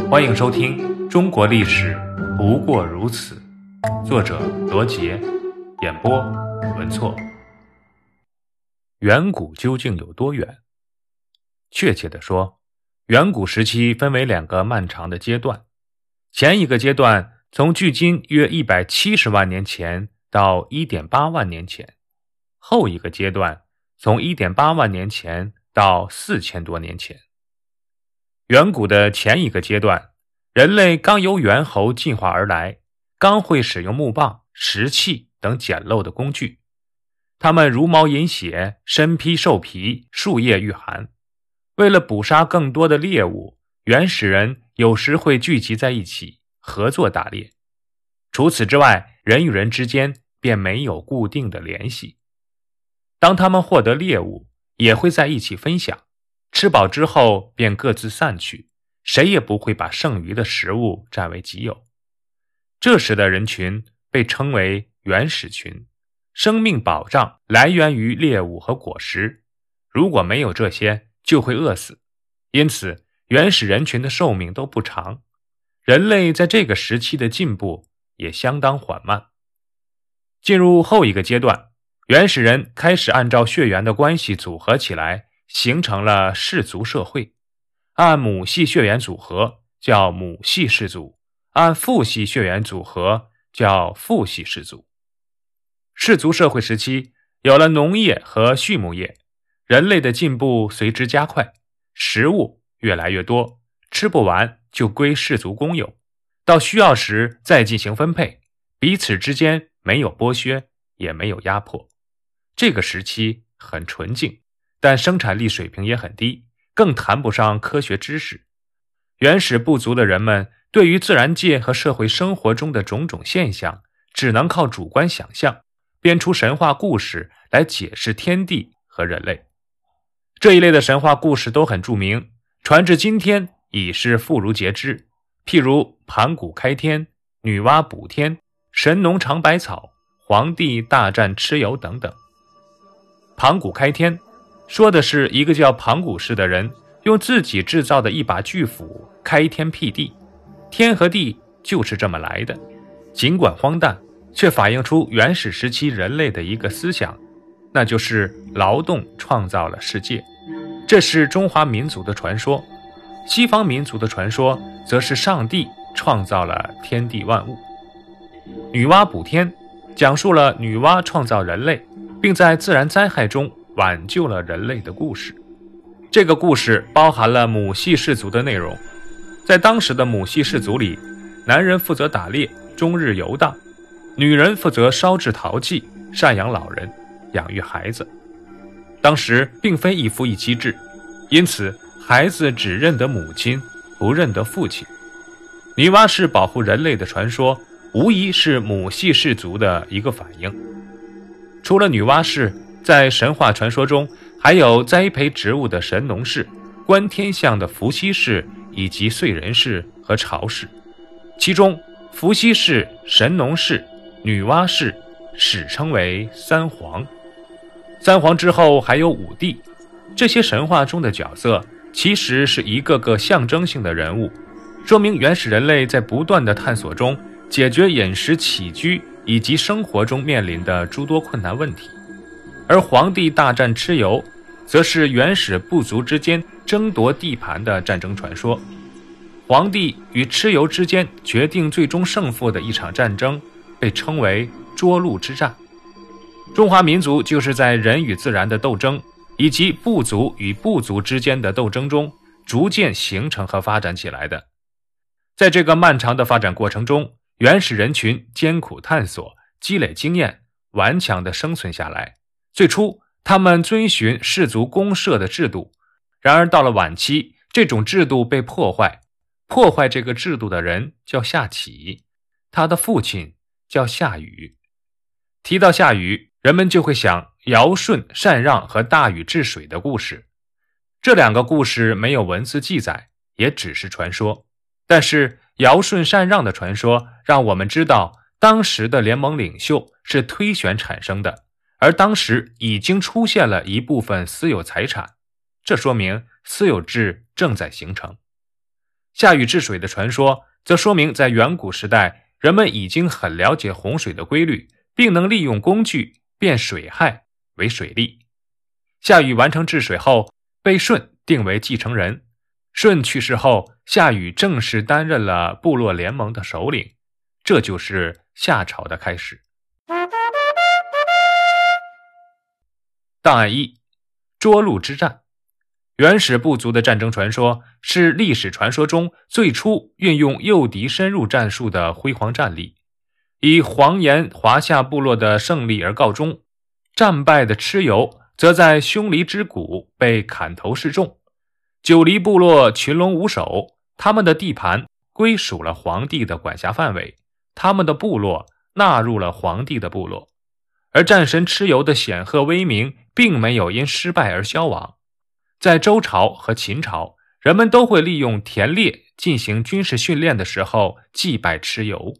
欢迎收听《中国历史不过如此》，作者罗杰，演播文措。远古究竟有多远？确切的说，远古时期分为两个漫长的阶段，前一个阶段从距今约一百七十万年前到一点八万年前，后一个阶段从一点八万年前到四千多年前。远古的前一个阶段，人类刚由猿猴进化而来，刚会使用木棒、石器等简陋的工具。他们茹毛饮血，身披兽皮，树叶御寒。为了捕杀更多的猎物，原始人有时会聚集在一起合作打猎。除此之外，人与人之间便没有固定的联系。当他们获得猎物，也会在一起分享。吃饱之后便各自散去，谁也不会把剩余的食物占为己有。这时的人群被称为原始群，生命保障来源于猎物和果实，如果没有这些，就会饿死。因此，原始人群的寿命都不长。人类在这个时期的进步也相当缓慢。进入后一个阶段，原始人开始按照血缘的关系组合起来。形成了氏族社会，按母系血缘组合叫母系氏族，按父系血缘组合叫父系氏族。氏族社会时期有了农业和畜牧业，人类的进步随之加快，食物越来越多，吃不完就归氏族公有，到需要时再进行分配，彼此之间没有剥削，也没有压迫。这个时期很纯净。但生产力水平也很低，更谈不上科学知识。原始部族的人们对于自然界和社会生活中的种种现象，只能靠主观想象，编出神话故事来解释天地和人类。这一类的神话故事都很著名，传至今天已是妇孺皆知。譬如盘古开天、女娲补天、神农尝百草、黄帝大战蚩尤等等。盘古开天。说的是一个叫盘古氏的人，用自己制造的一把巨斧开天辟地，天和地就是这么来的。尽管荒诞，却反映出原始时期人类的一个思想，那就是劳动创造了世界。这是中华民族的传说，西方民族的传说则是上帝创造了天地万物。女娲补天，讲述了女娲创造人类，并在自然灾害中。挽救了人类的故事，这个故事包含了母系氏族的内容。在当时的母系氏族里，男人负责打猎，终日游荡；女人负责烧制陶器，赡养老人，养育孩子。当时并非一夫一妻制，因此孩子只认得母亲，不认得父亲。女娲氏保护人类的传说，无疑是母系氏族的一个反应。除了女娲氏。在神话传说中，还有栽培植物的神农氏、观天象的伏羲氏以及燧人氏和曹氏。其中，伏羲氏、神农氏、女娲氏史称为三皇。三皇之后还有五帝。这些神话中的角色其实是一个个象征性的人物，说明原始人类在不断的探索中解决饮食起居以及生活中面临的诸多困难问题。而黄帝大战蚩尤，则是原始部族之间争夺地盘的战争传说。黄帝与蚩尤之间决定最终胜负的一场战争，被称为涿鹿之战。中华民族就是在人与自然的斗争，以及部族与部族之间的斗争中，逐渐形成和发展起来的。在这个漫长的发展过程中，原始人群艰苦探索，积累经验，顽强地生存下来。最初，他们遵循氏族公社的制度，然而到了晚期，这种制度被破坏。破坏这个制度的人叫夏启，他的父亲叫夏禹。提到夏禹，人们就会想尧舜禅让和大禹治水的故事。这两个故事没有文字记载，也只是传说。但是尧舜禅让的传说让我们知道，当时的联盟领袖是推选产生的。而当时已经出现了一部分私有财产，这说明私有制正在形成。夏禹治水的传说，则说明在远古时代，人们已经很了解洪水的规律，并能利用工具变水害为水利。夏禹完成治水后，被舜定为继承人。舜去世后，夏禹正式担任了部落联盟的首领，这就是夏朝的开始。档案一：涿鹿之战。原始部族的战争传说是历史传说中最初运用诱敌深入战术的辉煌战例，以黄岩华夏部落的胜利而告终。战败的蚩尤则在凶离之谷被砍头示众。九黎部落群龙无首，他们的地盘归属了皇帝的管辖范围，他们的部落纳入了皇帝的部落。而战神蚩尤的显赫威名并没有因失败而消亡。在周朝和秦朝，人们都会利用田猎进行军事训练的时候祭拜蚩尤。